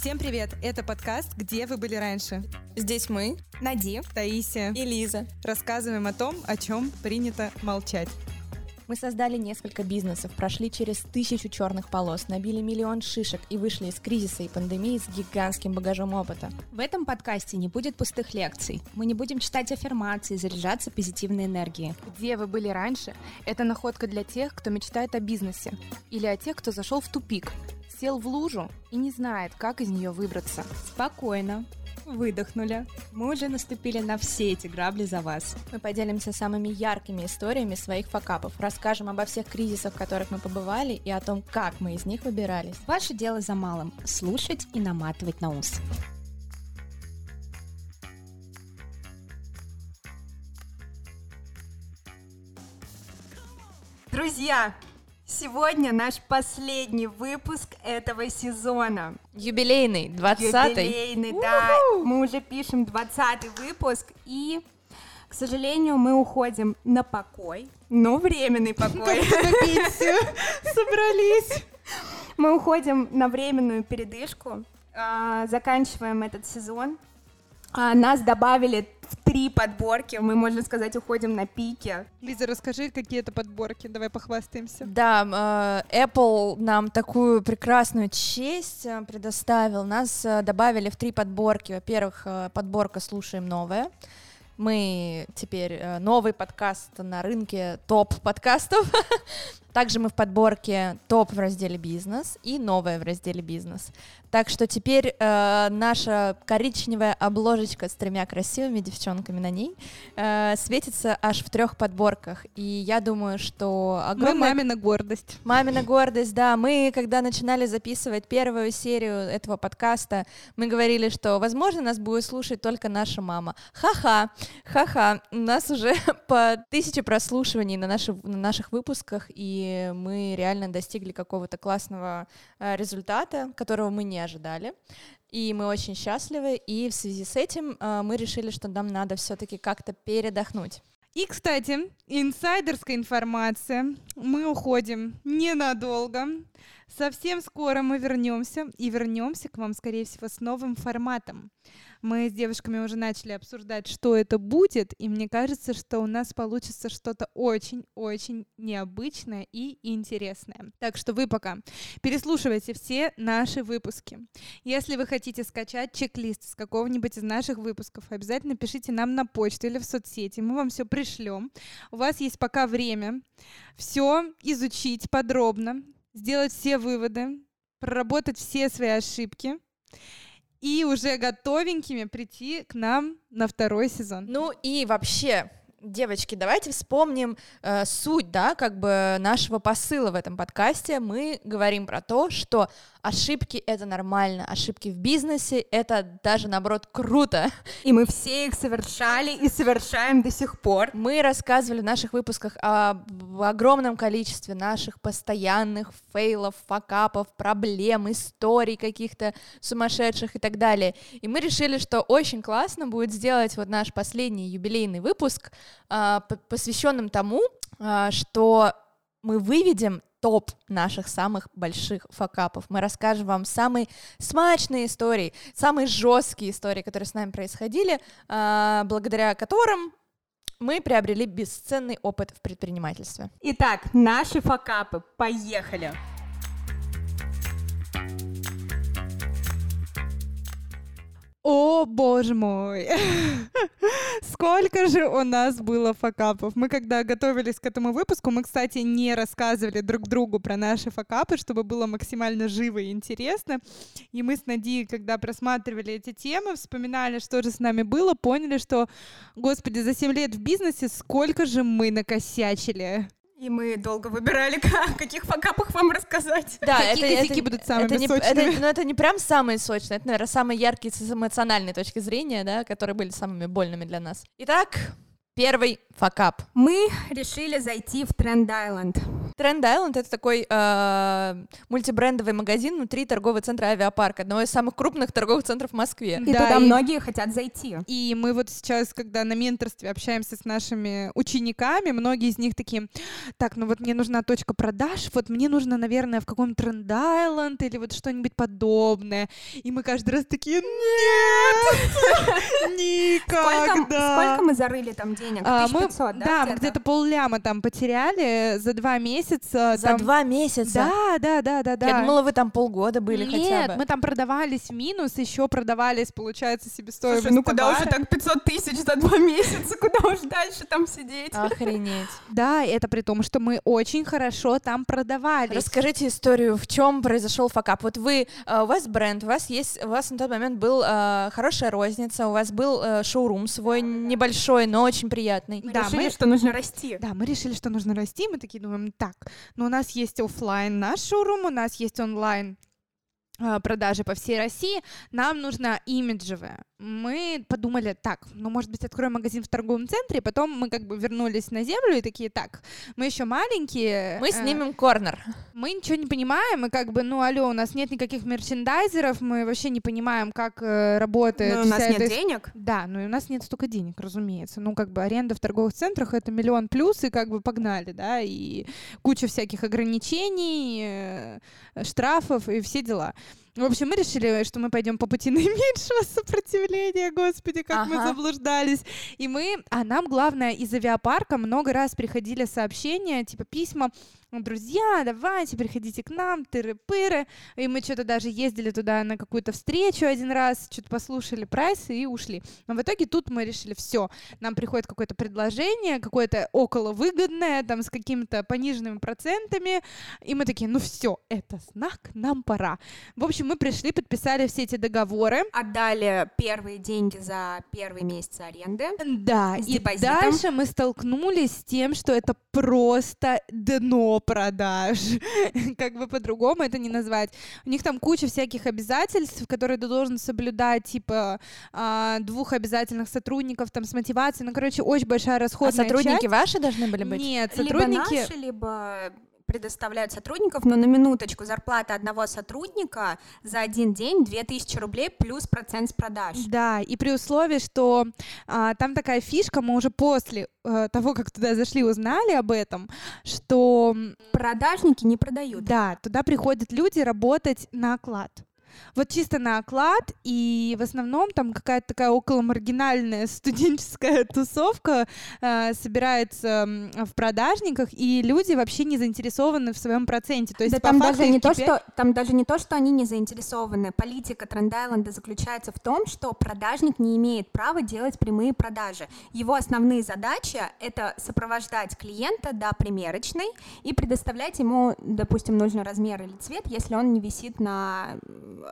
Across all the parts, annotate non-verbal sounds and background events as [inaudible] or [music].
Всем привет! Это подкаст «Где вы были раньше?». Здесь мы, Нади, Таисия и Лиза. Рассказываем о том, о чем принято молчать. Мы создали несколько бизнесов, прошли через тысячу черных полос, набили миллион шишек и вышли из кризиса и пандемии с гигантским багажом опыта. В этом подкасте не будет пустых лекций. Мы не будем читать аффирмации, заряжаться позитивной энергией. Где вы были раньше? Это находка для тех, кто мечтает о бизнесе. Или о тех, кто зашел в тупик, сел в лужу и не знает, как из нее выбраться. Спокойно. Выдохнули. Мы уже наступили на все эти грабли за вас. Мы поделимся самыми яркими историями своих факапов, расскажем обо всех кризисах, в которых мы побывали, и о том, как мы из них выбирались. Ваше дело за малым — слушать и наматывать на ус. Друзья, сегодня наш последний выпуск этого сезона. Юбилейный, 20-й. Юбилейный, да. Мы уже пишем 20 выпуск, и, к сожалению, мы уходим на покой. Ну, временный [laughs] покой. [laughs] Собрались. Мы уходим на временную передышку, а, заканчиваем этот сезон. А, Нас добавили в три подборки, мы, можно сказать, уходим на пике. Лиза, расскажи, какие это подборки. Давай похвастаемся. Да, э, Apple нам такую прекрасную честь э, предоставил. Нас э, добавили в три подборки. Во-первых, подборка «Слушаем новое». Мы теперь новый подкаст на рынке топ-подкастов. [laughs] Также мы в подборке топ в разделе «Бизнес» и новое в разделе «Бизнес». Так что теперь э, наша коричневая обложечка с тремя красивыми девчонками на ней э, светится аж в трех подборках. И я думаю, что Мы огромное мамина гордость. Мамина гордость, да. Мы, когда начинали записывать первую серию этого подкаста, мы говорили, что, возможно, нас будет слушать только наша мама. Ха-ха, ха-ха. У нас уже [laughs] по тысяче прослушиваний на, наши, на наших выпусках, и мы реально достигли какого-то классного э, результата, которого мы не ожидали. И мы очень счастливы, и в связи с этим э, мы решили, что нам надо все-таки как-то передохнуть. И, кстати, инсайдерская информация. Мы уходим ненадолго. Совсем скоро мы вернемся. И вернемся к вам, скорее всего, с новым форматом. Мы с девушками уже начали обсуждать, что это будет, и мне кажется, что у нас получится что-то очень-очень необычное и интересное. Так что вы пока переслушивайте все наши выпуски. Если вы хотите скачать чек-лист с какого-нибудь из наших выпусков, обязательно пишите нам на почту или в соцсети, мы вам все пришлем. У вас есть пока время все изучить подробно, сделать все выводы, проработать все свои ошибки и уже готовенькими прийти к нам на второй сезон. Ну и вообще, девочки, давайте вспомним э, суть, да, как бы нашего посыла в этом подкасте. Мы говорим про то, что ошибки это нормально, ошибки в бизнесе это даже наоборот круто. [laughs] И мы все их совершали и совершаем до сих пор. Мы рассказывали в наших выпусках о огромном количестве наших постоянных фейлов, факапов, проблем, историй каких-то сумасшедших и так далее. И мы решили, что очень классно будет сделать вот наш последний юбилейный выпуск, а, посвященным тому, а, что мы выведем топ наших самых больших факапов. Мы расскажем вам самые смачные истории, самые жесткие истории, которые с нами происходили, а, благодаря которым мы приобрели бесценный опыт в предпринимательстве. Итак, наши факапы. Поехали. О, боже мой! [laughs] Сколько же у нас было факапов. Мы когда готовились к этому выпуску, мы, кстати, не рассказывали друг другу про наши факапы, чтобы было максимально живо и интересно. И мы с Нади, когда просматривали эти темы, вспоминали, что же с нами было, поняли, что, господи, за 7 лет в бизнесе сколько же мы накосячили. И мы долго выбирали, [laughs] каких факапах вам рассказать. Да, Какие косяки будут самыми это не, сочными? это- ну, это не прям самые сочные, это, наверное, самые яркие с эмоциональной точки зрения, да, которые были самыми больными для нас. Итак, первый факап. Мы решили зайти в Тренд Айленд. Тренд Айленд это такой э, мультибрендовый магазин внутри торгового центра Авиапарк, одного из самых крупных торговых центров в Москве. И Да, туда и- многие хотят зайти. И мы вот сейчас, когда на менторстве общаемся с нашими учениками, многие из них такие, так, ну вот мне нужна точка продаж, вот мне нужно, наверное, в каком-то Тренд Айленд или вот что-нибудь подобное. И мы каждый раз такие, нет, [laughs] никогда. сколько мы зарыли там денег? А, мы- 1500, да? да, мы где-то полляма там потеряли за два месяца. За там- два месяца. Да, да, да, да, да. Я думала, вы там полгода были хотя Нет, бы. мы там продавались в минус, еще продавались, получается, себестоимость Слушай, ну куда товара. уже так 500 тысяч за два [laughs] месяца? Куда уж дальше там сидеть? Охренеть. [laughs] Да, это при том, что мы очень хорошо там продавались. Расскажите историю, в чем произошел факап. Вот вы, э, у вас бренд, у вас есть, у вас на тот момент был э, хорошая розница, у вас был э, шоурум свой небольшой, но очень приятный. Мы Да, решили, мы- что нужно расти. Да, мы решили, что нужно расти, мы такие думаем, так, ну у нас есть оффлайн наш шоурум, у нас есть онлайн а, продажи по всей России, нам нужно имиджевое. Мы подумали, так, ну, может быть, откроем магазин в торговом центре, потом мы как бы вернулись на землю и такие, так, мы еще маленькие. Мы э, снимем корнер. Мы ничего не понимаем, и как бы, ну, алло, у нас нет никаких мерчендайзеров, мы вообще не понимаем, как э, работает Но у нас нет эта денег. да, но и у нас нет столько денег, разумеется. Ну, как бы аренда в торговых центрах это миллион плюс, и как бы погнали, да, и куча всяких ограничений, э, штрафов и все дела. В общем, мы решили, что мы пойдем по пути [laughs] наименьшего сопротивления, господи, как мы Ага. заблуждались. И мы, а нам главное из авиапарка много раз приходили сообщения, типа письма, друзья, давайте, приходите к нам, тыры-пыры. И мы что-то даже ездили туда на какую-то встречу один раз, что-то послушали прайсы и ушли. Но в итоге тут мы решили, все, нам приходит какое-то предложение, какое-то околовыгодное, там с какими-то пониженными процентами, и мы такие, ну все, это знак, нам пора. В общем, мы пришли, подписали все эти договоры. Отдали первые деньги за первый месяц аренды. Да, и депозитом. дальше мы столкнулись с тем, что это просто дно продаж. [laughs] как бы по-другому это не назвать. У них там куча всяких обязательств, которые ты должен соблюдать, типа а, двух обязательных сотрудников там с мотивацией. Ну, короче, очень большая А расходная сотрудники часть. ваши должны были быть? Нет, Либо сотрудники... наши, либо предоставляют сотрудников, но на минуточку зарплата одного сотрудника за один день 2000 рублей плюс процент с продаж. Да, и при условии, что а, там такая фишка, мы уже после э, того, как туда зашли, узнали об этом, что Продажники не продают. Да, туда приходят люди работать на оклад. Вот чисто на оклад, и в основном там какая-то такая около маргинальная [laughs] студенческая тусовка э, собирается в продажниках, и люди вообще не заинтересованы в своем проценте. То есть да там даже не их то, что там даже не то, что они не заинтересованы. Политика Тренд-Айленда заключается в том, что продажник не имеет права делать прямые продажи. Его основные задачи это сопровождать клиента до примерочной и предоставлять ему, допустим, нужный размер или цвет, если он не висит на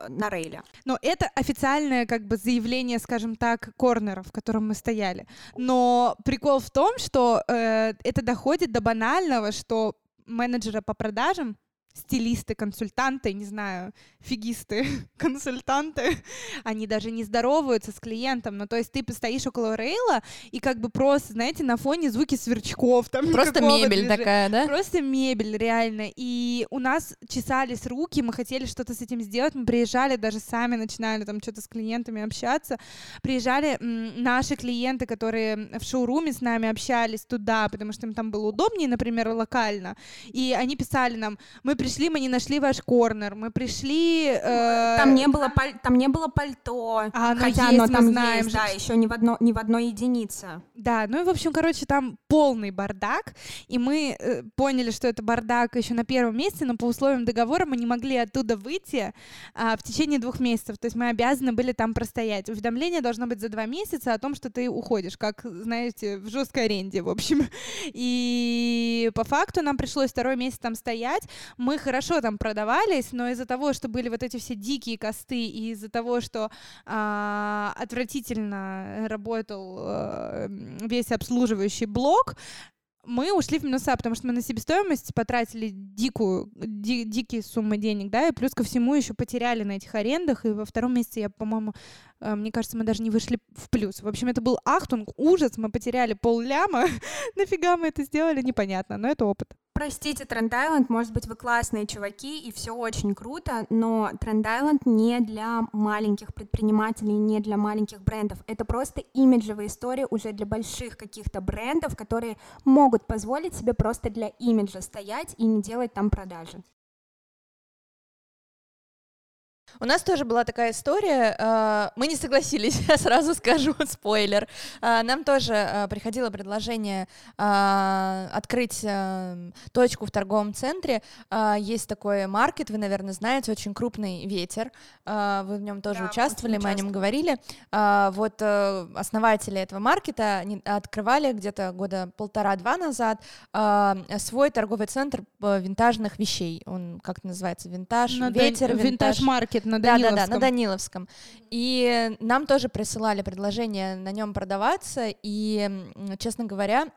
на рейле. Но это официальное как бы заявление, скажем так, корнера, в котором мы стояли. Но прикол в том, что э, это доходит до банального, что менеджеры по продажам стилисты, консультанты, не знаю, фигисты, [laughs] консультанты, [laughs] они даже не здороваются с клиентом. Ну, то есть ты постоишь около рейла, и как бы просто, знаете, на фоне звуки сверчков. Там Просто мебель движения. такая, да? Просто мебель, реально. И у нас чесались руки, мы хотели что-то с этим сделать, мы приезжали, даже сами начинали там что-то с клиентами общаться. Приезжали наши клиенты, которые в шоуруме с нами общались туда, потому что им там было удобнее, например, локально. И они писали нам, мы пришли, мы не нашли ваш корнер, мы пришли... э, Там не было там не было пальто, А оно хотя есть, оно там знаем есть, же. да, еще ни в одно ни в одной единице. Да, ну и, в общем, короче, там полный бардак, и мы э, поняли, что это бардак еще на первом месте, но по условиям договора мы не могли оттуда выйти а, в течение двух месяцев, то есть мы обязаны были там простоять. Уведомление должно быть за два месяца о том, что ты уходишь, как, знаете, в жесткой аренде, в общем. [laughs] И по факту нам пришлось второй месяц там стоять, мы хорошо там продавались, но из-за того, что были вот эти все дикие косты, и из-за того, что а, отвратительно работал э, весь обслуживающий блок, мы ушли в минуса, потому что мы на себестоимость потратили дикую, ди- дикие суммы денег, да, и плюс ко всему еще потеряли на этих арендах, и во втором месяце я, по-моему, э, мне кажется, мы даже не вышли в плюс. В общем, это был ахтунг, ужас, мы потеряли пол ляма, [laughs] нафига мы это сделали, непонятно, но это опыт. Простите, Тренд Айленд, может быть, вы классные чуваки, и все очень круто, но Тренд Айленд не для маленьких предпринимателей, не для маленьких брендов. Это просто имиджевая история уже для больших каких-то брендов, которые могут позволить себе просто для имиджа стоять и не делать там продажи. У нас тоже была такая история, э, мы не согласились, [laughs] я сразу скажу, [laughs] спойлер. Э, нам тоже э, приходило предложение открыть точку в торговом центре. Есть такой маркет, вы, наверное, знаете, очень крупный ветер. Вы в нем тоже Да, участвовали, мы о нем говорили. Вот основатели этого маркета открывали где-то года полтора-два назад свой торговый центр винтажных вещей. Он как называется? Винтаж, На ветер, Дани- винтаж. Винтаж-маркет на Да, да, Даниловском. да, на Даниловском. И нам тоже присылали предложение на нем продаваться, и, честно говоря,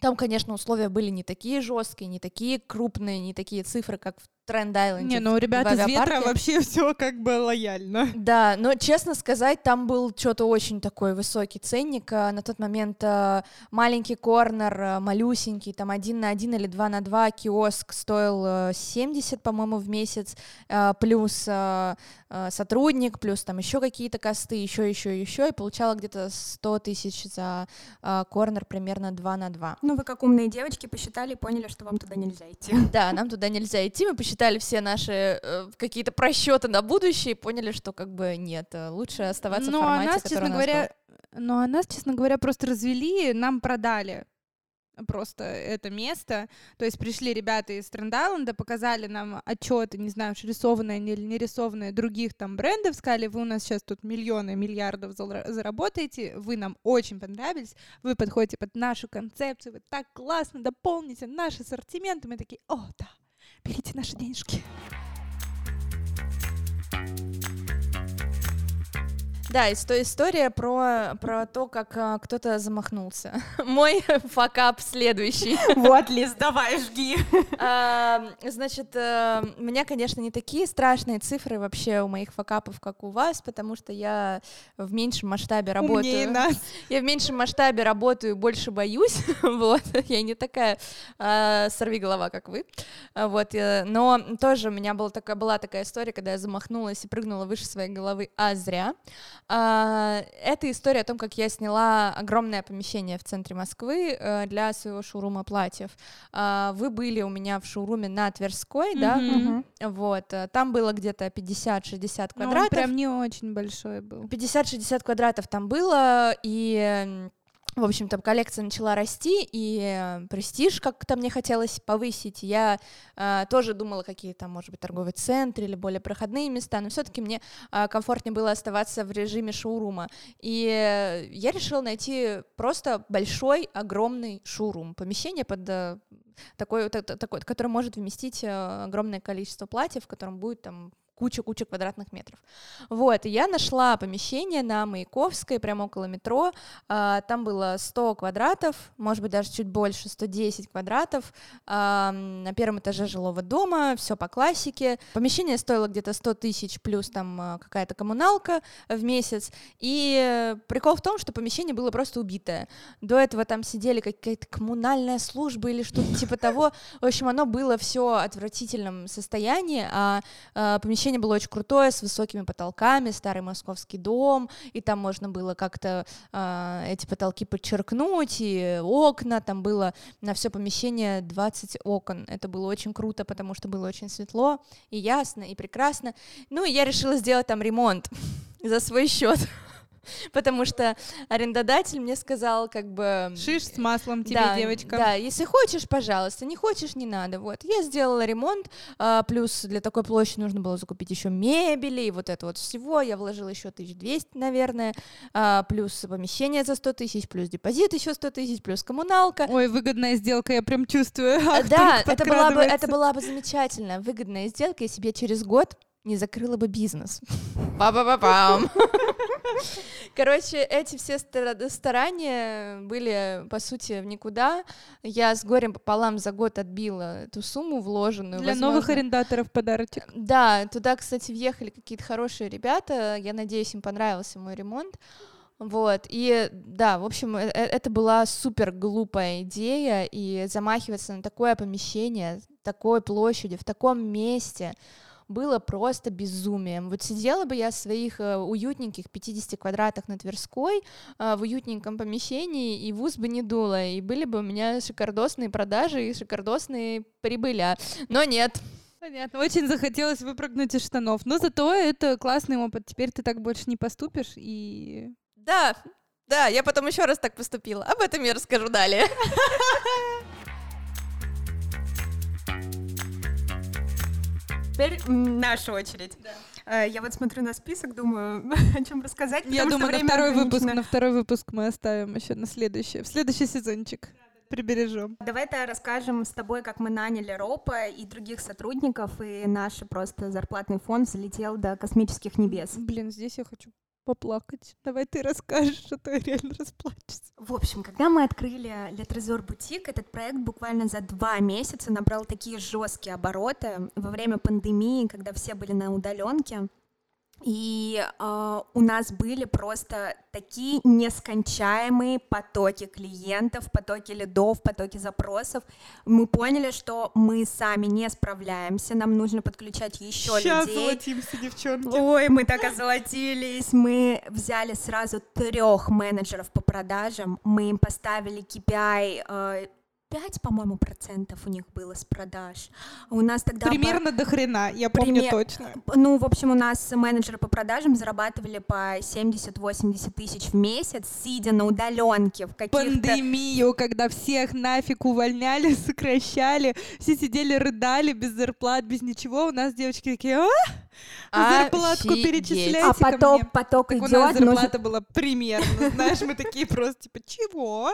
там, конечно, условия были не такие жесткие, не такие крупные, не такие цифры, как в Тренд Айленде. Не, ну у ребят из ветра вообще [laughs] все как бы лояльно. Да, но честно сказать, там был что-то очень такой высокий ценник. А, На тот момент а, маленький корнер, а, малюсенький, там один на один или два на два киоск стоил а, 70, по-моему, в месяц, плюс сотрудник, плюс там еще какие-то косты, еще, еще, еще, и получала где-то 100 тысяч за корнер примерно 2 на 2. Ну, вы как умные девочки посчитали и поняли, что вам туда нельзя идти. Да, нам туда нельзя идти. Мы посчитали все наши э, какие-то просчеты на будущее и поняли, что как бы нет, э, лучше оставаться в Но формате, нас, честно у нас говоря, но а нас, честно говоря, просто развели, нам продали просто это место. То есть пришли ребята из Трендайленда, показали нам отчеты, не знаю, уж рисованные они или не рисованные других там брендов, сказали, вы у нас сейчас тут миллионы, миллиардов заработаете, вы нам очень понравились, вы подходите под нашу концепцию, вы так классно дополните наш ассортимент, и мы такие, о, да, берите наши денежки. Да, история про, про то, как а, кто-то замахнулся. [laughs] Мой [laughs] факап следующий. [laughs] Вот, Лиз, давай, жги. А, Значит, э, у меня, конечно, не такие страшные цифры вообще у моих факапов, как у вас, потому что я в меньшем масштабе Умнее работаю. нас. Я в меньшем масштабе работаю, больше боюсь, вот, я не такая а, сорвиголова, как вы, А, вот, э, но тоже у меня была такая, была такая история, когда я замахнулась и прыгнула выше своей головы, а зря. А, это история о том, как я сняла огромное помещение в центре Москвы э, для своего шоурума платьев. А, Вы были у меня в шоуруме на Тверской, да? Вот, э, там было где-то 50-60 Ну, он квадратов. прям не очень большой был. 50-60 квадратов там было, и, в общем-то, коллекция начала расти, и э, престиж как-то мне хотелось повысить. Я э, тоже думала, какие там, может быть, торговые центры или более проходные места, но все-таки мне э, комфортнее было оставаться в режиме шоурума. И э, я решила найти просто большой, огромный шоурум, помещение под э, такой, та- та- такой, который может вместить э, огромное количество платьев, в котором будет там куча-куча квадратных метров. Вот, и я нашла помещение на Маяковской, прямо около метро. А, Там было 100 квадратов, может быть, даже чуть больше, 110 квадратов. А, На первом этаже жилого дома, все по классике. Помещение стоило где-то 100 тысяч, плюс там а, какая-то коммуналка в месяц. И э, прикол в том, что помещение было просто убитое. До этого там сидели какая-то коммунальная служба или что-то типа того. В общем, оно было все отвратительном состоянии, а э, помещение было очень крутое, с высокими потолками, старый московский дом, и там можно было как-то э, эти потолки подчеркнуть, и окна, там было на все помещение 20 окон. Это было очень круто, потому что было очень светло и ясно, и прекрасно. Ну, и я решила сделать там ремонт [laughs] за свой счет. [laughs] Потому что арендодатель мне сказал, как бы... Шиш с маслом тебе, да, девочка. Да, если хочешь, пожалуйста, не хочешь, не надо. Вот, я сделала ремонт, а, плюс для такой площади нужно было закупить еще мебели и вот это вот всего. Я вложила еще 1200, наверное, а, плюс помещение за 100 тысяч, плюс депозит еще 100 тысяч, плюс коммуналка. Ой, выгодная сделка, я прям чувствую. [laughs] Да, это была, бы, это была бы замечательная, выгодная сделка, если бы я через год не закрыла бы бизнес. Па-па-па-пам. [laughs] Короче, эти все стара- старания были, по сути, в никуда. Я с горем пополам за год отбила эту сумму вложенную. Для возможно. новых арендаторов подарочек. Да, туда, кстати, въехали какие-то хорошие ребята. Я надеюсь, им понравился мой ремонт. Вот, и да, в общем, э- э- это была супер глупая идея, и замахиваться на такое помещение, такой площади, в таком месте было просто безумием. Вот сидела бы я в своих э, уютненьких 50 квадратах на Тверской, э, в уютненьком помещении, и в ус бы не дуло, и были бы у меня шикардосные продажи и шикардосные прибыля. Но нет, Понятно. Очень захотелось выпрыгнуть из штанов. Но зато это классный опыт. Теперь ты так больше не поступишь и... Да, да, я потом еще раз так поступила. Об этом я расскажу далее. [laughs] Теперь наша очередь. Э, Я вот смотрю на список, думаю, [laughs] о чем рассказать. Я думаю, на второй выпуск, ограничено. на второй выпуск мы оставим еще на следующий, в следующий сезончик. Прибережем. Давай-то расскажем с тобой, как мы наняли Ропа и других сотрудников, и наш просто зарплатный фонд залетел до космических небес. Блин, здесь я хочу поплакать. Давай ты расскажешь, а то я реально расплачусь. В общем, когда мы открыли Trésor Boutique, этот проект буквально за два месяца набрал такие жесткие обороты во время пандемии, когда все были на удаленке. И э, у нас были просто такие нескончаемые потоки клиентов, потоки лидов, потоки запросов. Мы поняли, что мы сами не справляемся, нам нужно подключать еще Сейчас людей. золотимся, девчонки. Ой, мы так озолотились. Мы взяли сразу трех менеджеров по продажам. Мы им поставили KPI. э, 5, по-моему, процентов у них было с продаж. У нас тогда... Примерно до хрена, я помню Пример- точно. Ну, в общем, у нас менеджеры по продажам зарабатывали по 70-80 тысяч в месяц, сидя на удаленке в каких-то... Пандемию, когда всех нафиг увольняли, [laughs] сокращали, все сидели, рыдали без зарплат, без ничего. У нас девочки такие, а? Зарплатку Офигеть. перечисляйте А поток, мне». поток Так у нас идет, зарплата была примерно, знаешь, мы такие просто, типа, чего?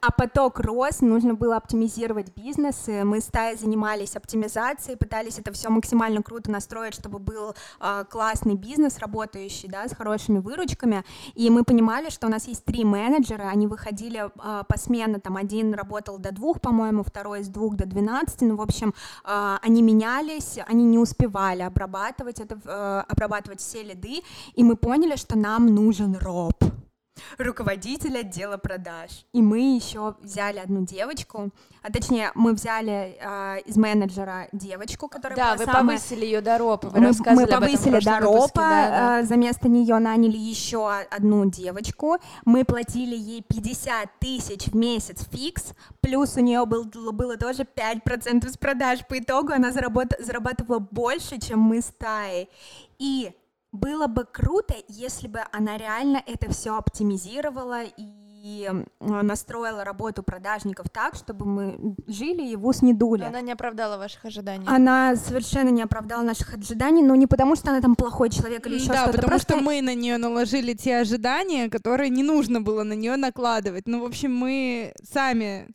А поток рос, нужно было оптимизировать бизнес. и Мы стаей занимались оптимизацией, пытались это все максимально круто настроить, чтобы был а, классный бизнес, работающий, да, с хорошими выручками. И мы понимали, что у нас есть три менеджера, они выходили а, посменно, там один работал до двух, по-моему, второй с двух до 12, ну, в общем, а, они менялись, они не успевали обрабатывать это, э, обрабатывать все лиды, и мы поняли, что нам нужен роб руководитель отдела продаж. И мы еще взяли одну девочку, а точнее, мы взяли а, из менеджера девочку, которая Да, была вы самая- повысили ее до ропа, вы мы, мы повысили до выпуске, ропа, да, да. а, за место нее наняли еще одну девочку, мы платили ей 50 тысяч в месяц фикс, плюс у нее был, было тоже 5% с продаж, по итогу она заработ- зарабатывала больше, чем мы с Таей. И было бы круто, если бы она реально это все оптимизировала и м, настроила работу продажников так, чтобы мы жили и в ус не дули. Но Она не оправдала ваших ожиданий. Она совершенно не оправдала наших ожиданий, но не потому, что она там плохой человек или еще да, что-то. потому просто что мы на нее наложили те ожидания, которые не нужно было на нее накладывать. Ну, в общем, мы сами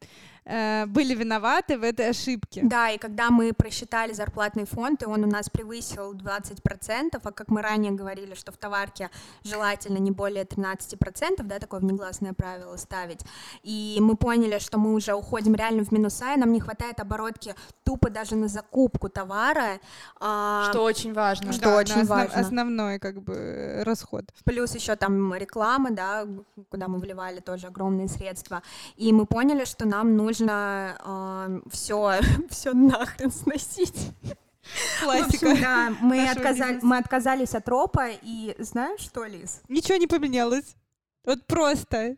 э, были виноваты в этой ошибке. Да, и когда мы просчитали зарплатный фонд, и он у нас превысил 20%, а как мы ранее говорили, что в товарке желательно не более 13%, да, такое внегласное правило ставить, и мы поняли, что мы уже уходим реально в минуса, и нам не хватает оборотки тупо даже на закупку товара. а, Что очень важно. Что Да, очень основ- важно. Основной, как бы, э, расход. Плюс еще там реклама, да, куда мы вливали тоже огромные средства. И мы поняли, что нам нужно все, все [laughs] нахрен сносить. В Классика. общем, да, мы, отказали, мы отказались от ропа, и знаешь что, Лиз? Ничего не поменялось. Вот просто.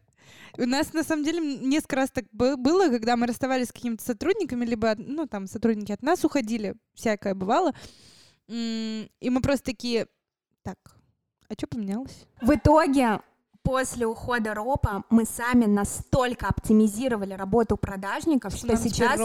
У нас, на самом деле, несколько раз так бы- было, когда мы расставались с какими-то сотрудниками, либо, ну, там, сотрудники от нас уходили, всякое бывало, и мы просто такие, так, а что поменялось? В итоге, после ухода ропа, мы сами настолько оптимизировали работу продажников, что теперь сейчас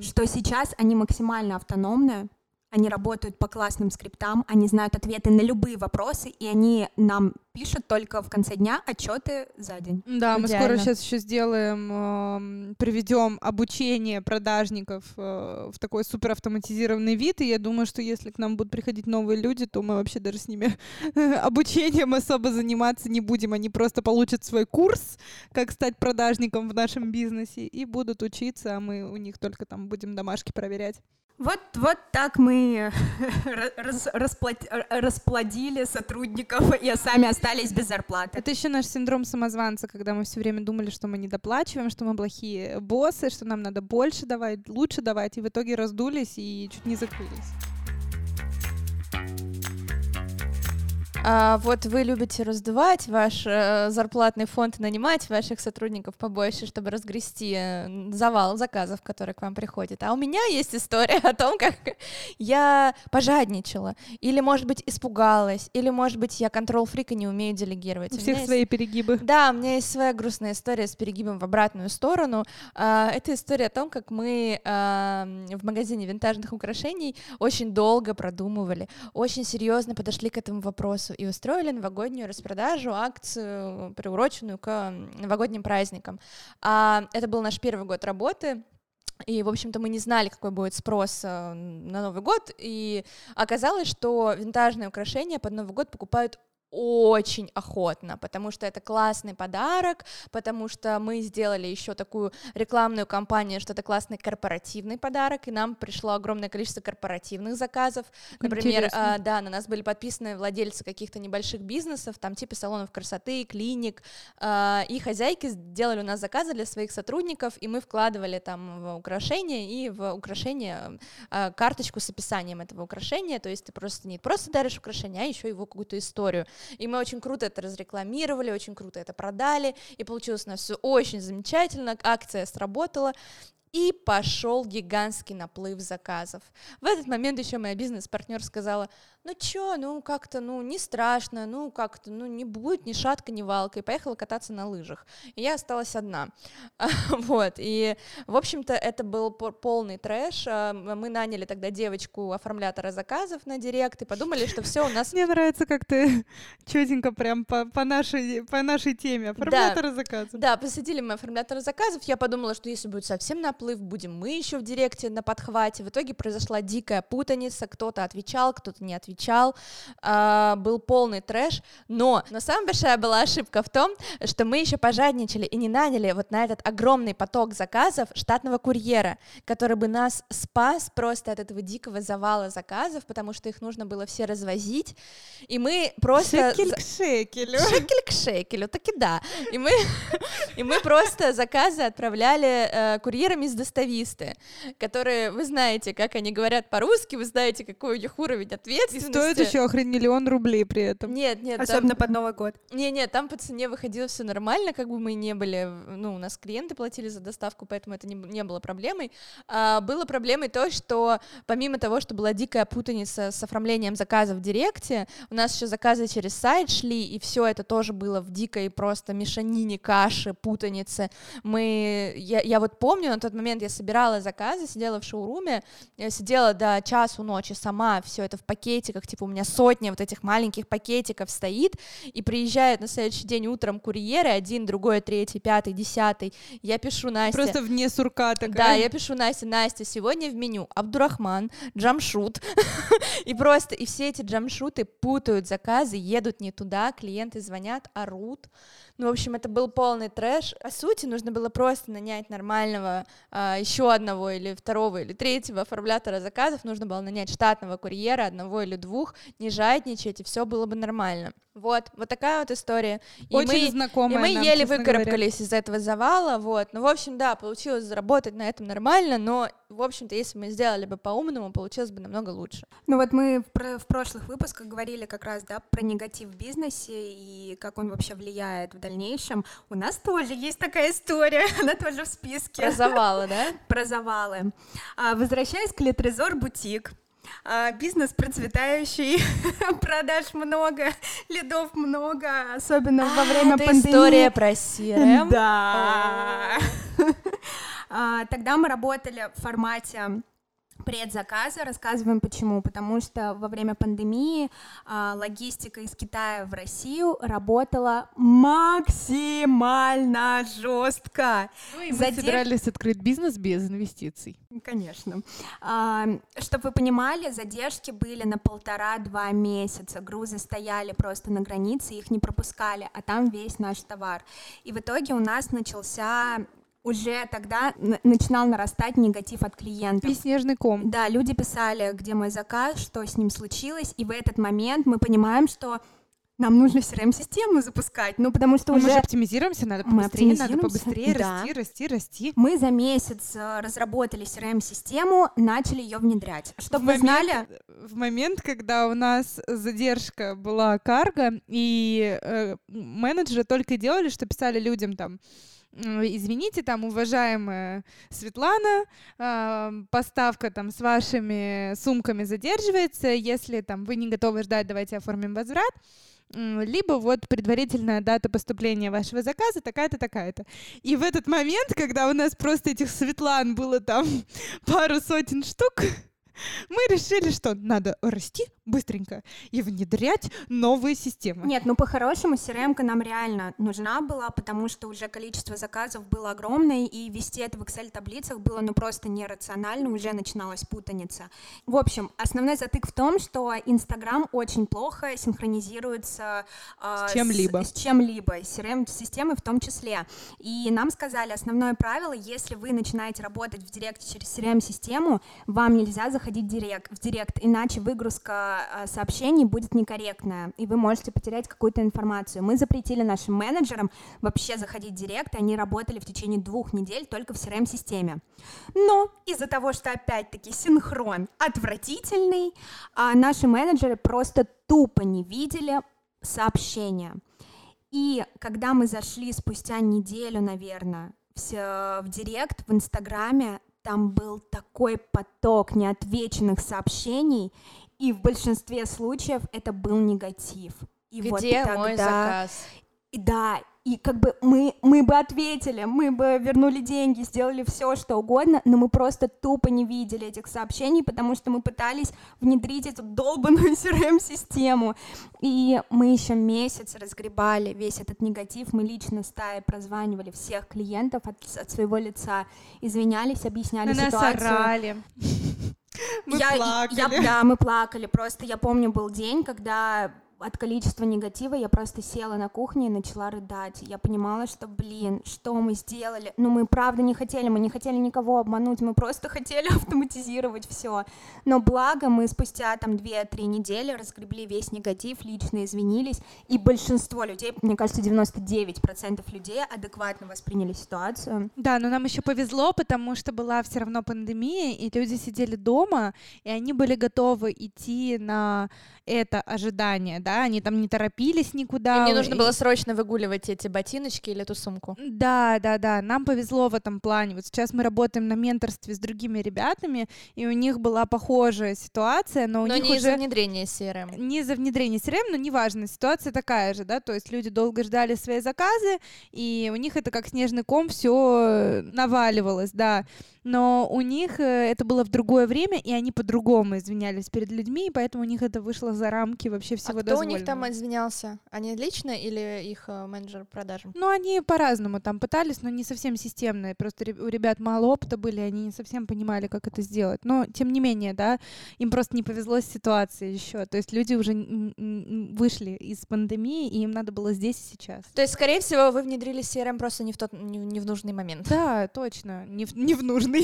что сейчас они максимально автономны, они работают по классным скриптам, они знают ответы на любые вопросы, и они нам пишут только в конце дня отчеты за день. Да, мы скоро Идеально. сейчас еще сделаем, эм, приведем обучение продажников э, в такой супер автоматизированный вид, и я думаю, что если к нам будут приходить новые люди, то мы вообще даже с ними [laughs] обучением особо заниматься не будем, они просто получат свой курс, как стать продажником в нашем бизнесе, и будут учиться, а мы у них только там будем домашки проверять. Вот, вот так мы [laughs] раз, расплат, расплодили сотрудников и сами остались без зарплаты. Это еще наш синдром самозванца, когда мы все время думали, что мы недоплачиваем, что мы плохие боссы, что нам надо больше давать, лучше давать, и в итоге раздулись и чуть не закрылись. А вот вы любите раздувать ваш э, зарплатный фонд, нанимать ваших сотрудников побольше, чтобы разгрести э, завал заказов, которые к вам приходят. А у меня есть история о том, как я пожадничала, или, может быть, испугалась, или, может быть, я контрол-фрик и не умею делегировать. У, у всех свои есть... перегибы. Да, у меня есть своя грустная история с перегибом в обратную сторону. А, это история о том, как мы а, в магазине винтажных украшений очень долго продумывали, очень серьезно подошли к этому вопросу и устроили новогоднюю распродажу, акцию, приуроченную к новогодним праздникам. А, это был наш первый год работы, и, в общем-то, мы не знали, какой будет спрос э, на Новый год, и оказалось, что винтажные украшения под Новый год покупают очень охотно, потому что это классный подарок, потому что мы сделали еще такую рекламную кампанию, что это классный корпоративный подарок, и нам пришло огромное количество корпоративных заказов. Например, э, да, на нас были подписаны владельцы каких-то небольших бизнесов, там типа салонов красоты, клиник, э, и хозяйки сделали у нас заказы для своих сотрудников, и мы вкладывали там в украшения и в украшение э, карточку с описанием этого украшения, то есть ты просто не просто даришь украшение, а еще его какую-то историю. И мы очень круто это разрекламировали, очень круто это продали, и получилось у нас все очень замечательно, акция сработала, и пошел гигантский наплыв заказов. В этот момент еще моя бизнес-партнер сказала, ну чё, ну как-то, ну не страшно, ну как-то, ну не будет ни шатка, ни валка, и поехала кататься на лыжах. И я осталась одна. [laughs] вот, и, в общем-то, это был полный трэш. А, мы наняли тогда девочку-оформлятора заказов на директ и подумали, что все у нас... Мне нравится, как ты [laughs] четенько прям по, по, нашей, по нашей теме, оформлятора да, заказов. Да, посадили мы оформлятора заказов, я подумала, что если будет совсем наплыв, будем мы еще в директе на подхвате. В итоге произошла дикая путаница, кто-то отвечал, кто-то не отвечал, э, был полный трэш, но, но самая большая была ошибка в том, что мы еще пожадничали и не наняли вот на этот огромный поток заказов штатного курьера, который бы нас спас просто от этого дикого завала заказов, потому что их нужно было все развозить, и мы просто... Шекель к шекелю. Шекель к шекелю, таки да. И мы, [laughs] и мы просто заказы отправляли э, курьерами из достависты, которые, вы знаете, как они говорят по-русски, вы знаете, какой у них уровень ответственности, стоит еще охрен миллион рублей при этом. Нет, нет. Особенно там... под Новый год. Не, нет, там по цене выходило все нормально, как бы мы не были, ну, у нас клиенты платили за доставку, поэтому это не, не было проблемой. А, было проблемой то, что помимо того, что была дикая путаница с оформлением заказов в Директе, у нас еще заказы через сайт шли, и все это тоже было в дикой просто мешанине, каши, путанице. Мы, я, я вот помню, на тот момент я собирала заказы, сидела в шоуруме, сидела до часу ночи сама, все это в пакетиках, типа у меня сотня вот этих маленьких пакетиков стоит, и приезжают на следующий день утром курьеры, один, другой, третий, пятый, десятый, я пишу Насте. Просто вне сурка такая. Да, я пишу Насте, Настя, сегодня в меню Абдурахман, джамшут, [laughs] и просто, и все эти джамшуты путают заказы, едут не туда, клиенты звонят, орут, ну, в общем, это был полный трэш. По сути, нужно было просто нанять нормального а, еще одного или второго или третьего оформлятора заказов, нужно было нанять штатного курьера, одного или двух, не жадничать, и все было бы нормально. Вот, вот такая вот история. И Очень мы, знакомая И мы нам, еле выкарабкались из этого завала, вот. Ну, в общем, да, получилось заработать на этом нормально, но, в общем-то, если мы сделали бы по-умному, получилось бы намного лучше. Ну вот мы в, в прошлых выпусках говорили как раз, да, про негатив в бизнесе и как он вообще влияет в дальнейшем. У нас тоже есть такая история, [laughs] она тоже в списке. Про завалы, да? [laughs] Про завалы. А, возвращаясь к Летрезор Бутик, бизнес процветающий, [laughs] продаж много, лидов много, особенно во а, время это пандемии. история про CRM? Да. [laughs] А, тогда мы работали в формате предзаказа. Рассказываем почему. Потому что во время пандемии а, логистика из Китая в Россию работала максимально жестко. Ну и Задерж... собирались открыть бизнес без инвестиций. Конечно. А, чтобы вы понимали, задержки были на полтора-два месяца. Грузы стояли просто на границе, их не пропускали, а там весь наш товар. И в итоге у нас начался уже тогда начинал нарастать негатив от клиентов. И снежный ком. Да, люди писали, где мой заказ, что с ним случилось, и в этот момент мы понимаем, что нам нужно CRM-систему запускать, ну, потому что Мы уже же оптимизируемся, надо Мы побыстрее, надо оптимизируемся, побыстрее да. расти, расти, расти. мы за месяц э, разработали CRM-систему, начали ее внедрять. Чтобы В вы знали, момент- В момент, когда у нас задержка была карго, и э, менеджеры только и делали, что писали людям там, «М, извините, там, уважаемая Светлана, поставка там с вашими сумками задерживается, если там вы не готовы ждать, давайте оформим возврат. Либо вот предварительная дата поступления вашего заказа такая-то, такая-то. И в этот момент, когда у нас просто этих Светлан было там [laughs] пару сотен штук, мы решили, что надо расти быстренько и внедрять новые системы. Нет, ну по-хорошему crm нам реально нужна была, потому что уже количество заказов было огромное, и вести это в Excel-таблицах было ну просто нерационально, уже начиналась путаница. В общем, основной затык в том, что Инстаграм очень плохо синхронизируется а, С чем-либо. С, чем-либо, с CRM-системой в том числе. И нам сказали, основное правило, если вы начинаете работать в Директе через CRM-систему, вам нельзя заходить в директ, в директ иначе выгрузка а, сообщений будет некорректная, и вы можете потерять какую-то информацию. Мы запретили нашим менеджерам вообще заходить в директ, и они работали в течение двух недель только в CRM-системе. Но из-за того, что опять-таки синхрон отвратительный, а, наши менеджеры просто тупо не видели сообщения. И когда мы зашли спустя неделю, наверное, в, в директ в Инстаграме, там был такой поток неотвеченных сообщений, и в большинстве случаев это был негатив. И вот Где тогда- мой заказ? И да, и как бы мы, мы бы ответили, мы бы вернули деньги, сделали все, что угодно, но мы просто тупо не видели этих сообщений, потому что мы пытались внедрить эту долбанную [laughs] CRM-систему. И мы еще месяц разгребали весь этот негатив, мы лично стаей прозванивали всех клиентов от, от своего лица, извинялись, объясняли На нас ситуацию. орали. Мы я, плакали. я- да, мы плакали. Просто я помню, был день, когда от количества негатива я просто села на кухне и начала рыдать. Я понимала, что, блин, что мы сделали? Ну, мы правда не хотели, мы не хотели никого обмануть, мы просто [laughs] хотели автоматизировать все. Но благо мы спустя там 2-3 недели разгребли весь негатив, лично извинились, и большинство людей, мне кажется, 99% людей адекватно восприняли ситуацию. Да, но нам еще повезло, потому что была все равно пандемия, и люди сидели дома, и они были готовы идти на это ожидание, да, они там не торопились никуда. И мне нужно было срочно выгуливать эти ботиночки или эту сумку. Да, да, да, нам повезло в этом плане. Вот сейчас мы работаем на менторстве с другими ребятами, и у них была похожая ситуация, но у Но них не уже... из-за внедрения CRM. не за внедрение CRM, но неважно, ситуация такая же, да, то есть люди долго ждали свои заказы, и у них это как снежный ком все наваливалось, да, но у них э, это было в другое время, и они по-другому извинялись перед людьми, и поэтому у них это вышло за рамки вообще всего а кто у них там извинялся? Они лично или их э, менеджер продажам? Ну, они по-разному там пытались, но не совсем системно. Просто у ребят мало опыта были, они не совсем понимали, как это сделать. Но, тем не менее, да, им просто не повезло с ситуацией еще. То есть люди уже вышли из пандемии, и им надо было здесь и сейчас. То есть, скорее всего, вы внедрили CRM просто не в, тот, не в нужный момент. Да, точно, не в, не в нужный.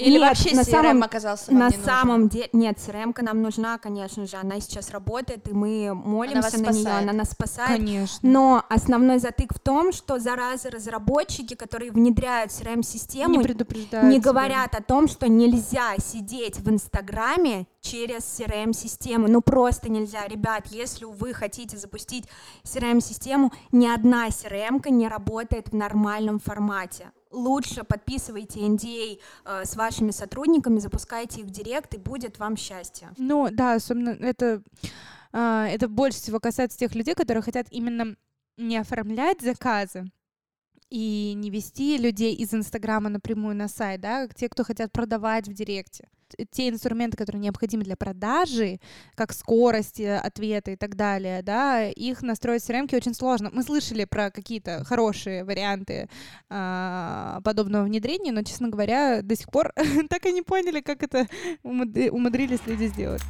Или Нет, вообще на CRM самом- оказался На не самом деле, нет, crm нам нужна, конечно же, она сейчас работает, и мы молимся на нее, она нас спасает. Конечно. Но основной затык в том, что заразы разработчики, которые внедряют не CRM-систему, предупреждают. не тебя. говорят о том, что нельзя сидеть в Инстаграме через CRM-систему. Ну просто нельзя. Ребят, если вы хотите запустить CRM-систему, ни одна CRM не работает в нормальном формате. Лучше подписывайте NDA э, с вашими сотрудниками, запускайте их в директ, и будет вам счастье. Ну, да, особенно это, а, это больше всего касается тех людей, которые хотят именно не оформлять заказы и не вести людей из Инстаграма напрямую на сайт, да, те, кто хотят продавать в Директе. Те инструменты, которые необходимы для продажи, как скорость э, ответа и так далее, да, их настроить в CRM очень сложно. Мы слышали про какие-то хорошие варианты а, подобного внедрения, но, честно говоря, до сих пор [laughs] так и не поняли, как это умуд- умудрились люди сделать.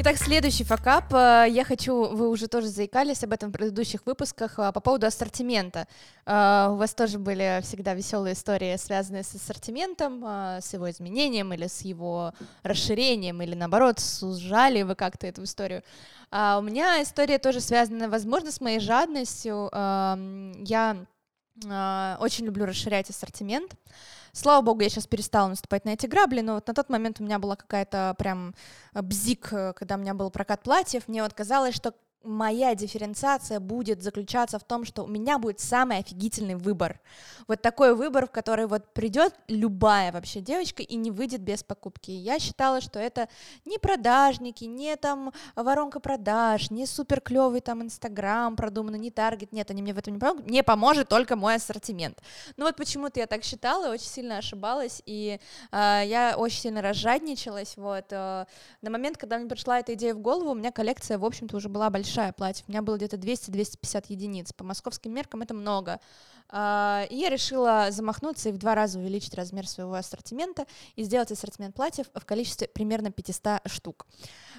Итак, следующий факап. Э, я хочу, вы уже тоже заикались об этом в предыдущих выпусках э, по поводу ассортимента. Э, у вас тоже были всегда веселые истории, связанные с ассортиментом, с его изменением или с его расширением, или наоборот, сужали вы как-то эту историю. А у меня история тоже связана, возможно, с моей жадностью. Эм, я очень люблю расширять ассортимент. Слава богу, я сейчас перестала наступать на эти грабли, но вот на тот момент у меня была какая-то прям бзик, э, когда у меня был прокат платьев, мне вот казалось, что моя дифференциация будет заключаться в том, что у меня будет самый офигительный выбор. Вот такой выбор, в который вот придет любая вообще девочка и не выйдет без покупки. Я считала, что это не продажники, не там воронка продаж, не супер клевый там Инстаграм продуманный, не таргет, нет, они мне в этом не помогут, мне поможет только мой ассортимент. Ну вот почему-то я так считала, очень сильно ошибалась, и э, я очень сильно разжадничалась, вот. Э, на момент, когда мне пришла эта идея в голову, у меня коллекция, в общем-то, уже была большая большая платьев. У меня было где-то 200-250 единиц. По московским меркам это много. А, и я решила замахнуться и в два раза увеличить размер своего ассортимента и сделать ассортимент платьев в количестве примерно 500 штук.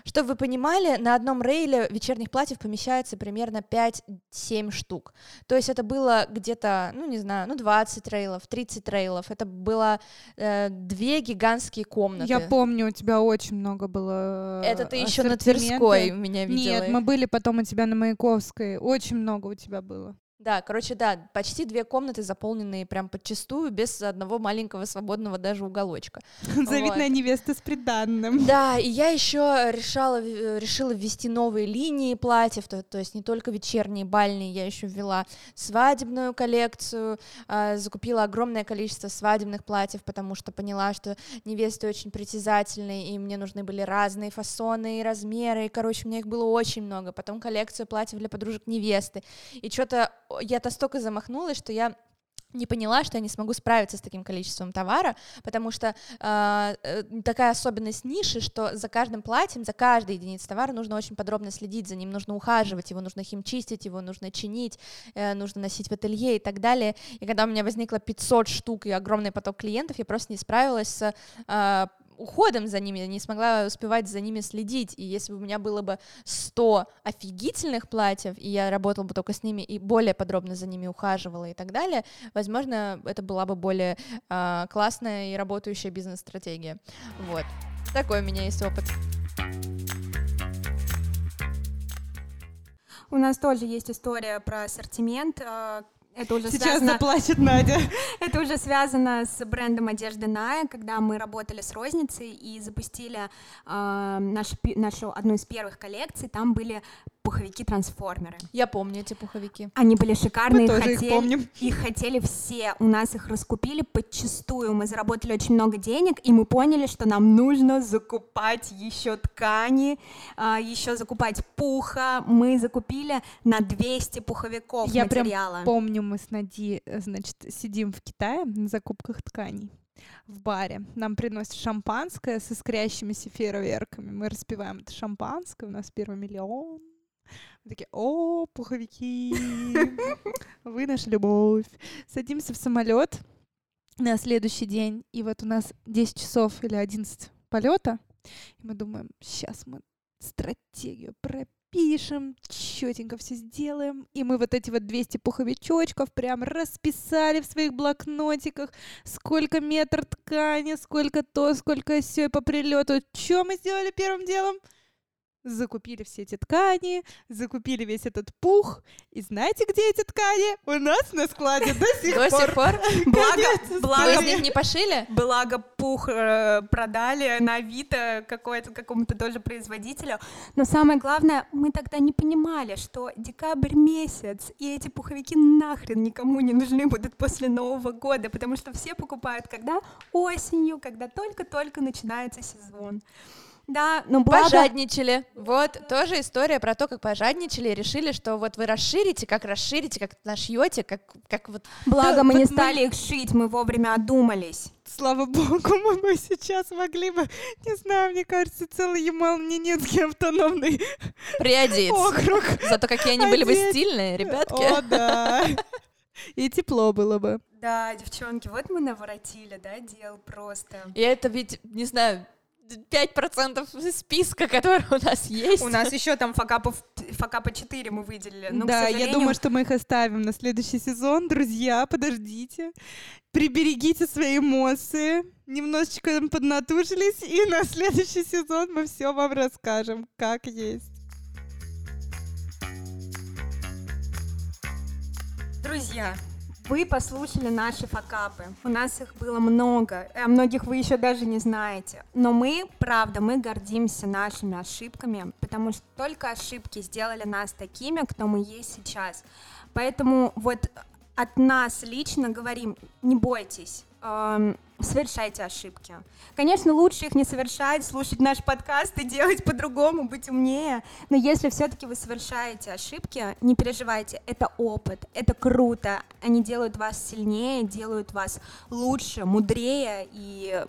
Чтобы вы понимали, на одном рейле вечерних платьев помещается примерно 5-7 штук. То есть это было где-то, ну не знаю, ну 20 рейлов, 30 рейлов. Это было э, две гигантские комнаты. Я помню, у тебя очень много было Это ты еще на Тверской у меня видела. Нет, мы были потом у тебя на Маяковской. Очень много у тебя было. Да, короче, да, почти две комнаты, заполненные прям подчистую, без одного маленького свободного даже уголочка. [laughs] Завидная вот. невеста с приданным. [laughs] Да, и я еще решала, решила ввести новые линии платьев, то, то есть не только вечерние, бальные, я еще ввела свадебную коллекцию, э, закупила огромное количество свадебных платьев, потому что поняла, что невесты очень притязательные, и мне нужны были разные фасоны и размеры, и, короче, у меня их было очень много. Потом коллекцию платьев для подружек невесты, и что-то я настолько замахнулась, что я не поняла, что я не смогу справиться с таким количеством товара, потому что а, э, такая особенность ниши, что за каждым платьем, за каждой единицей товара нужно очень подробно следить за ним, нужно ухаживать, его нужно химчистить, его нужно чинить, э, нужно носить в ателье и так далее. И когда у меня возникло 500 штук и огромный поток клиентов, я просто не справилась с э, уходом за ними, я не смогла успевать за ними следить, и если бы у меня было бы 100 офигительных платьев, и я работала бы только с ними и более подробно за ними ухаживала и так далее, возможно, это была бы более э, классная и работающая бизнес-стратегия. Вот. Такой у меня есть опыт. У нас тоже есть история про ассортимент. А, это уже Сейчас связано... заплачет Надя. [laughs] Это уже связано с брендом одежды Ная, когда мы работали с розницей и запустили э, нашу, нашу одну из первых коллекций. Там были пуховики-трансформеры. Я помню эти пуховики. Они были шикарные. Мы тоже хотели, их помним. Их хотели все. У нас их раскупили подчистую. Мы заработали очень много денег, и мы поняли, что нам нужно закупать еще ткани, а, еще закупать пуха. Мы закупили на 200 пуховиков Я материала. прям помню, мы с Нади, э, значит, сидим в Китае на закупках тканей в баре. Нам приносят шампанское с искрящимися фейерверками. Мы распиваем это шампанское, у нас первый миллион. Мы такие, о, пуховики, вы наша любовь. Садимся в самолет на следующий день, и вот у нас 10 часов или 11 полета, и мы думаем, сейчас мы стратегию пропишем, четенько все сделаем. И мы вот эти вот 200 пуховичочков прям расписали в своих блокнотиках, сколько метр ткани, сколько то, сколько все по прилету. Что мы сделали первым делом? Закупили все эти ткани, закупили весь этот пух. И знаете, где эти ткани? У нас на складе до сих пор. До сих пор? Благо, благо, Вы их не пошили? Благо пух э, продали на Авито какому-то тоже производителю. Но самое главное, мы тогда не понимали, что декабрь месяц, и эти пуховики нахрен никому не нужны будут после Нового года, потому что все покупают когда? Осенью, когда только-только начинается сезон. Да, но благо... Пожадничали. Вот, тоже история про то, как пожадничали и решили, что вот вы расширите, как расширите, как нашьете, как, как вот... Благо мы не стали их шить, мы вовремя одумались. Слава богу, мы бы сейчас могли бы, не знаю, мне кажется, целый Ямал-Ненецкий автономный Приодеть. округ. Зато какие они были бы стильные, ребятки. О, да. И тепло было бы. Да, девчонки, вот мы наворотили, да, дел просто. И это ведь, не знаю, 5% списка, который у нас есть. У нас еще там факапов, факапа 4 мы выделили. но, да, я думаю, что мы их оставим на следующий сезон. Друзья, подождите. Приберегите свои эмоции. Немножечко поднатужились, и на следующий сезон мы все вам расскажем, как есть. Друзья, вы послушали наши факапы. У нас их было много, а многих вы еще даже не знаете. Но мы, правда, мы гордимся нашими ошибками, потому что только ошибки сделали нас такими, кто мы есть сейчас. Поэтому вот от нас лично говорим, не бойтесь, совершайте ошибки. Конечно, лучше их не совершать, слушать наш подкаст и делать по-другому, быть умнее. Но если все-таки вы совершаете ошибки, не переживайте, это опыт, это круто. Они делают вас сильнее, делают вас лучше, мудрее и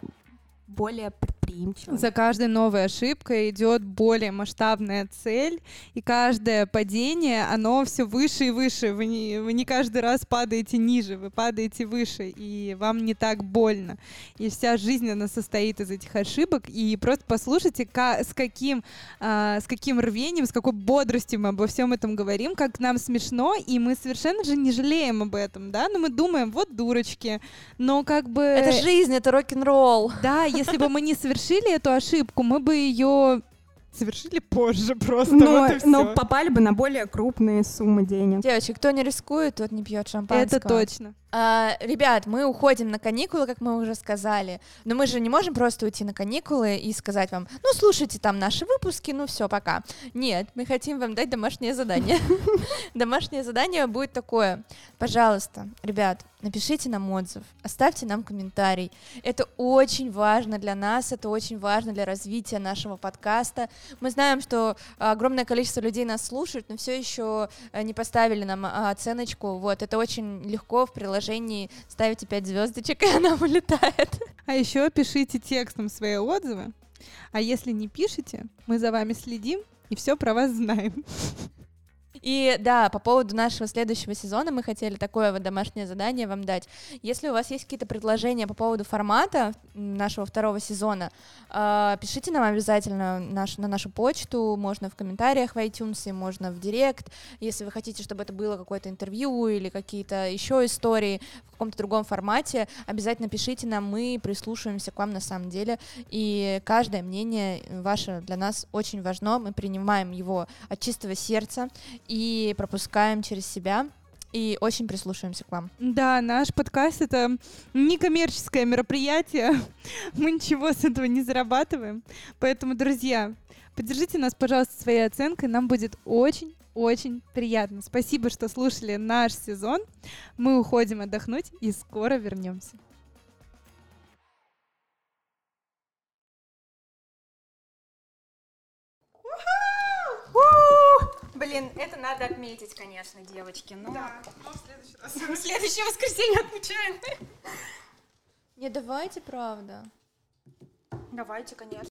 более предприимчивым. За каждой новой ошибкой идет более масштабная цель, и каждое падение, оно все выше и выше. Вы не, вы не каждый раз падаете ниже, вы падаете выше, и вам не так больно. И вся жизнь, она состоит из этих ошибок, и просто послушайте, с, каким, а, с каким рвением, с какой бодростью мы обо всем этом говорим, как нам смешно, и мы совершенно же не жалеем об этом, да, но мы думаем, вот дурочки, но как бы... Это жизнь, это рок-н-ролл. Да, если бы мы не совершили эту ошибку, мы бы ее совершили позже просто. Но, вот и но попали бы на более крупные суммы денег. Девочки, кто не рискует, тот не пьет шампанского. Это точно. А, ребят, мы уходим на каникулы, как мы уже сказали. Но мы же не можем просто уйти на каникулы и сказать вам, ну, слушайте там наши выпуски, ну, все, пока. Нет, мы хотим вам дать домашнее задание. [laughs] Домашнее задание будет такое. Пожалуйста, ребят, напишите нам отзыв, оставьте нам комментарий. Это очень важно для нас, это очень важно для развития нашего подкаста. Мы знаем, что огромное количество людей нас слушают, но все еще не поставили нам а, оценочку. Вот, это очень легко в приложении ставите 5 звездочек, [laughs] и она вылетает. А еще пишите текстом свои отзывы. А если не пишете, мы за вами следим и все про вас знаем. [laughs] И да, по поводу нашего следующего сезона мы хотели такое вот домашнее задание вам дать. Если у вас есть какие-то предложения по поводу формата нашего второго сезона, э, пишите нам обязательно наш, на нашу почту, можно в комментариях в iTunes, можно в директ. Если вы хотите, чтобы это было какое-то интервью или какие-то еще истории в каком-то другом формате, обязательно пишите нам, мы прислушиваемся к вам на самом деле. И каждое мнение ваше для нас очень важно, мы принимаем его от чистого сердца и пропускаем через себя и очень прислушиваемся к вам. Да, наш подкаст это не коммерческое мероприятие. [laughs] Мы ничего с этого не зарабатываем. Поэтому, друзья, поддержите нас, пожалуйста, своей оценкой. Нам будет очень очень приятно. Спасибо, что слушали наш сезон. Мы уходим отдохнуть и скоро вернемся. Блин, это надо отметить, конечно, девочки. Ну, Да, но в следующий раз. [laughs] в следующее воскресенье отмечаем. Не давайте, правда. Давайте, конечно.